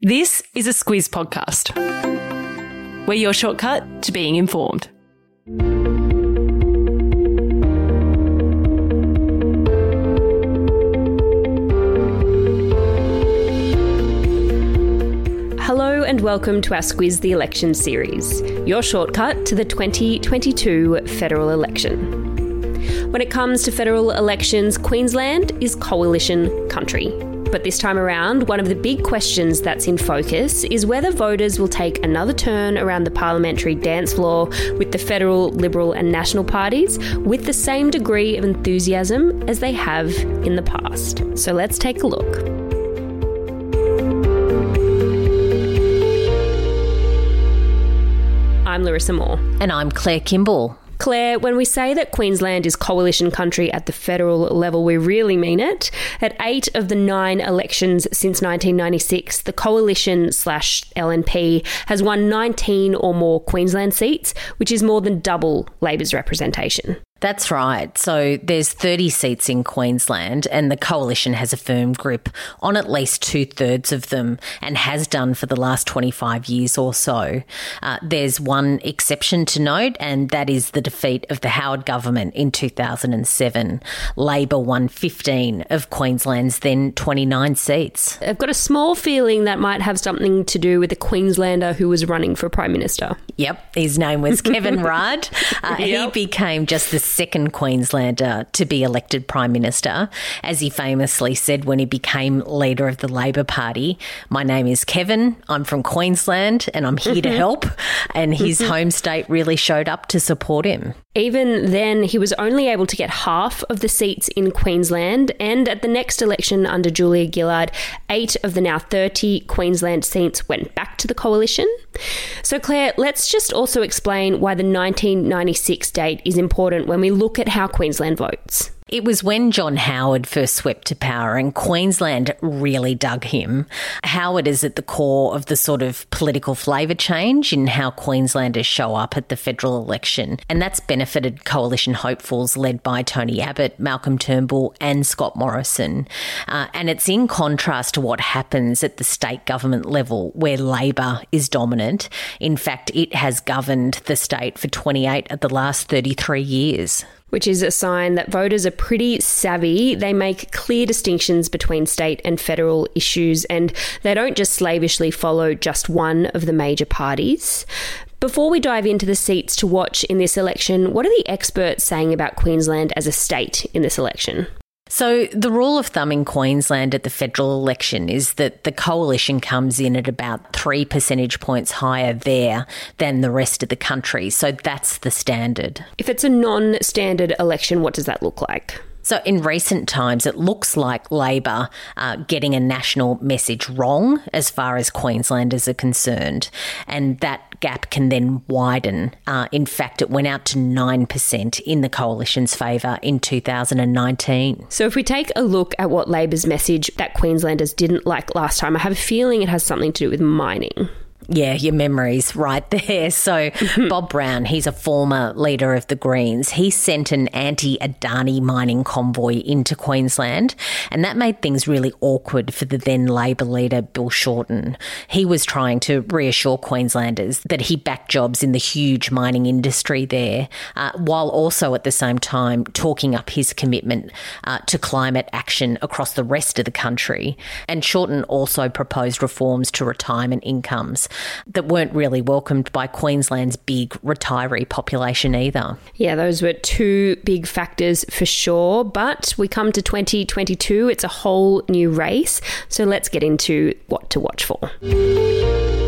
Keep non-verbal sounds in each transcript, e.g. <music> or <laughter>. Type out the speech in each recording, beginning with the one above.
This is a Squiz podcast. We're your shortcut to being informed. Hello and welcome to our Squiz the Election series, your shortcut to the 2022 federal election. When it comes to federal elections, Queensland is coalition country. But this time around, one of the big questions that's in focus is whether voters will take another turn around the parliamentary dance floor with the federal, Liberal, and National parties with the same degree of enthusiasm as they have in the past. So let's take a look. I'm Larissa Moore. And I'm Claire Kimball. Claire, when we say that Queensland is coalition country at the federal level, we really mean it. At eight of the nine elections since 1996, the coalition slash LNP has won 19 or more Queensland seats, which is more than double Labor's representation. That's right. So there's 30 seats in Queensland, and the coalition has a firm grip on at least two thirds of them and has done for the last 25 years or so. Uh, there's one exception to note, and that is the defeat of the Howard government in 2007. Labor won 15 of Queensland's then 29 seats. I've got a small feeling that might have something to do with a Queenslander who was running for Prime Minister. Yep, his name was Kevin <laughs> Rudd. Uh, yep. He became just the second Queenslander to be elected Prime Minister. As he famously said when he became leader of the Labor Party, My name is Kevin, I'm from Queensland, and I'm here to <laughs> help. And his <laughs> home state really showed up to support him. Even then, he was only able to get half of the seats in Queensland, and at the next election under Julia Gillard, eight of the now 30 Queensland seats went back to the coalition. So, Claire, let's just also explain why the 1996 date is important when we look at how Queensland votes. It was when John Howard first swept to power and Queensland really dug him. Howard is at the core of the sort of political flavour change in how Queenslanders show up at the federal election. And that's benefited coalition hopefuls led by Tony Abbott, Malcolm Turnbull, and Scott Morrison. Uh, and it's in contrast to what happens at the state government level where Labor is dominant. In fact, it has governed the state for 28 of the last 33 years which is a sign that voters are pretty savvy. They make clear distinctions between state and federal issues, and they don't just slavishly follow just one of the major parties. Before we dive into the seats to watch in this election, what are the experts saying about Queensland as a state in this election? So, the rule of thumb in Queensland at the federal election is that the coalition comes in at about three percentage points higher there than the rest of the country. So, that's the standard. If it's a non standard election, what does that look like? So, in recent times, it looks like Labor getting a national message wrong as far as Queenslanders are concerned, and that gap can then widen. Uh, in fact, it went out to 9% in the coalition's favour in 2019. So, if we take a look at what Labor's message that Queenslanders didn't like last time, I have a feeling it has something to do with mining. Yeah, your memories right <laughs> there. So, <laughs> Bob Brown, he's a former leader of the Greens. He sent an anti Adani mining convoy into Queensland, and that made things really awkward for the then Labor leader, Bill Shorten. He was trying to reassure Queenslanders that he backed jobs in the huge mining industry there, uh, while also at the same time talking up his commitment uh, to climate action across the rest of the country. And Shorten also proposed reforms to retirement incomes that weren't really welcomed by Queensland's big retiree population either. Yeah, those were two big factors for sure. But we come to 2022, it's a whole new race. So let's get into what to watch for.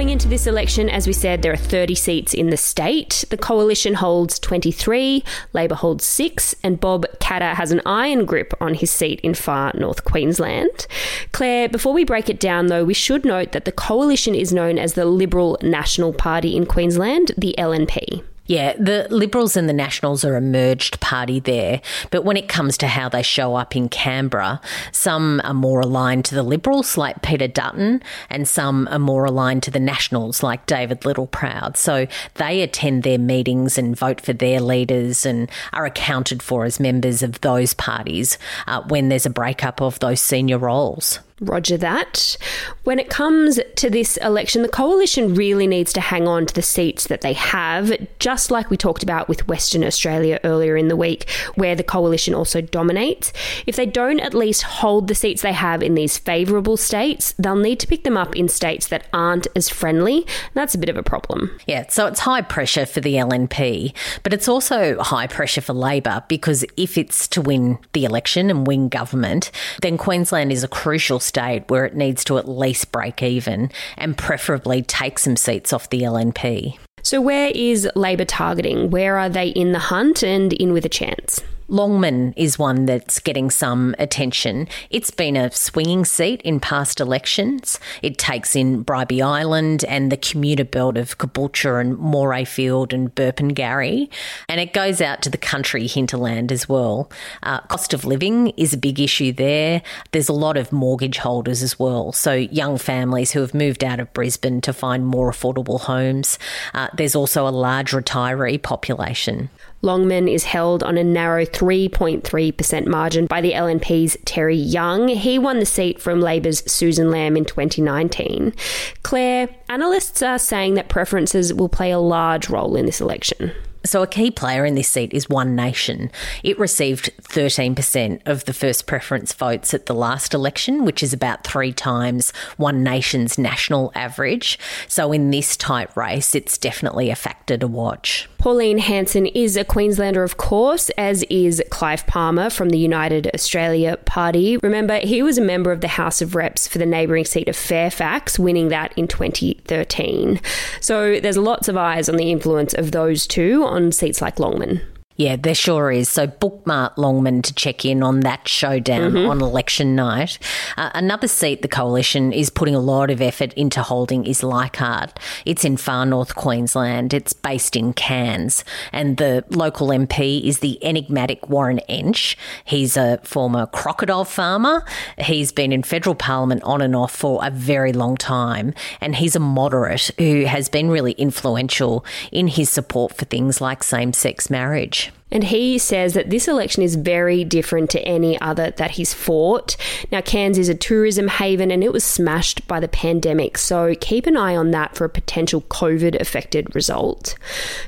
Going into this election, as we said, there are 30 seats in the state. The coalition holds 23, Labor holds six, and Bob Katter has an iron grip on his seat in far north Queensland. Claire, before we break it down, though, we should note that the coalition is known as the Liberal National Party in Queensland, the LNP. Yeah, the Liberals and the Nationals are a merged party there. But when it comes to how they show up in Canberra, some are more aligned to the Liberals, like Peter Dutton, and some are more aligned to the Nationals, like David Littleproud. So they attend their meetings and vote for their leaders and are accounted for as members of those parties uh, when there's a breakup of those senior roles. Roger that. When it comes to this election, the coalition really needs to hang on to the seats that they have, just like we talked about with Western Australia earlier in the week, where the coalition also dominates. If they don't at least hold the seats they have in these favourable states, they'll need to pick them up in states that aren't as friendly. That's a bit of a problem. Yeah, so it's high pressure for the LNP, but it's also high pressure for Labor because if it's to win the election and win government, then Queensland is a crucial state where it needs to at least break even and preferably take some seats off the LNP. So, where is Labor targeting? Where are they in the hunt and in with a chance? Longman is one that's getting some attention. It's been a swinging seat in past elections. It takes in Bribie Island and the commuter belt of Caboolture and Morayfield and Burpengary. And it goes out to the country hinterland as well. Uh, cost of living is a big issue there. There's a lot of mortgage holders as well. So young families who have moved out of Brisbane to find more affordable homes. Uh, there's also a large retiree population. Longman is held on a narrow 3.3% margin by the LNP's Terry Young. He won the seat from Labor's Susan Lamb in 2019. Claire, analysts are saying that preferences will play a large role in this election. So, a key player in this seat is One Nation. It received 13% of the first preference votes at the last election, which is about three times One Nation's national average. So, in this tight race, it's definitely a factor to watch. Pauline Hanson is a Queenslander, of course, as is Clive Palmer from the United Australia Party. Remember, he was a member of the House of Reps for the neighbouring seat of Fairfax, winning that in 2013. So there's lots of eyes on the influence of those two on seats like Longman. Yeah, there sure is. So bookmark Longman to check in on that showdown mm-hmm. on election night. Uh, another seat the coalition is putting a lot of effort into holding is Leichhardt. It's in far north Queensland. It's based in Cairns. And the local MP is the enigmatic Warren Entsch. He's a former crocodile farmer. He's been in federal parliament on and off for a very long time. And he's a moderate who has been really influential in his support for things like same sex And he says that this election is very different to any other that he's fought. Now, Cairns is a tourism haven and it was smashed by the pandemic, so keep an eye on that for a potential COVID affected result.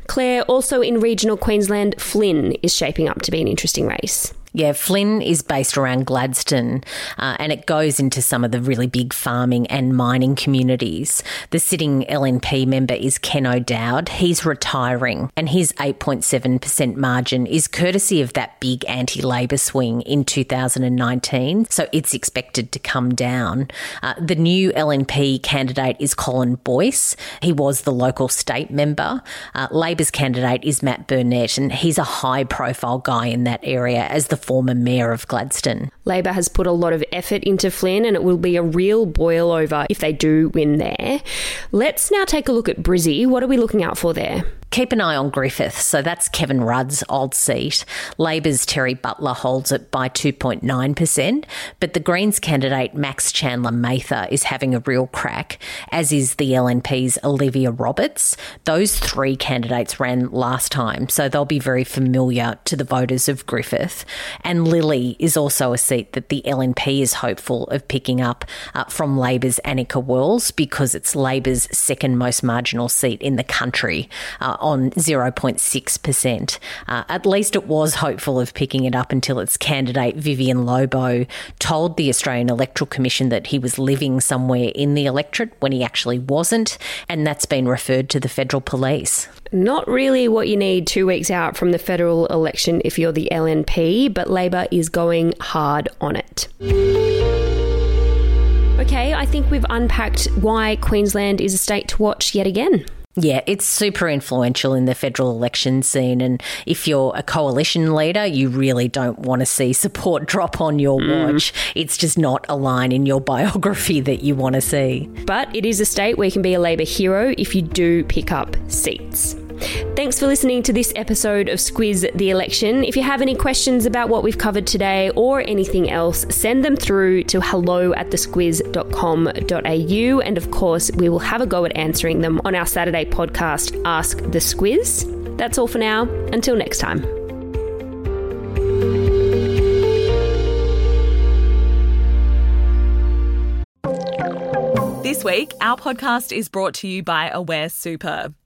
Claire, also in regional Queensland, Flynn is shaping up to be an interesting race. Yeah, Flynn is based around Gladstone uh, and it goes into some of the really big farming and mining communities. The sitting LNP member is Ken O'Dowd. He's retiring and his 8.7% margin is courtesy of that big anti Labor swing in 2019. So it's expected to come down. Uh, the new LNP candidate is Colin Boyce. He was the local state member. Uh, Labor's candidate is Matt Burnett and he's a high profile guy in that area as the former mayor of Gladstone. Labor has put a lot of effort into Flynn, and it will be a real boil over if they do win there. Let's now take a look at Brizzy. What are we looking out for there? Keep an eye on Griffith. So that's Kevin Rudd's old seat. Labor's Terri Butler holds it by 2.9%, but the Greens candidate Max Chandler Mather is having a real crack, as is the LNP's Olivia Roberts. Those three candidates ran last time, so they'll be very familiar to the voters of Griffith. And Lilley is also a seat that the LNP is hopeful of picking up uh, from Labor's Anika Wells because it's Labor's second most marginal seat in the country. Uh, on 0.6%. Uh, at least it was hopeful of picking it up until its candidate, Vivian Lobo, told the Australian Electoral Commission that he was living somewhere in the electorate when he actually wasn't, and that's been referred to the federal police. Not really what you need two weeks out from the federal election if you're the LNP, but Labor is going hard on it. Okay, I think we've unpacked why Queensland is a state to watch yet again. Yeah, it's super influential in the federal election scene. And if you're a coalition leader, you really don't want to see support <laughs> drop on your mm. watch. It's just not a line in your <laughs> biography that you want to see. But it is a state where you can be a Labor hero if you do pick up seats. Thanks for listening to this episode of Squiz the Election. If you have any questions about what we've covered today or anything else, send them through to hello at thesquiz.com.au. And of course, we will have a go at answering them on our Saturday podcast, Ask the Squiz. That's all for now. Until next time. This week, our podcast is brought to you by Aware Super.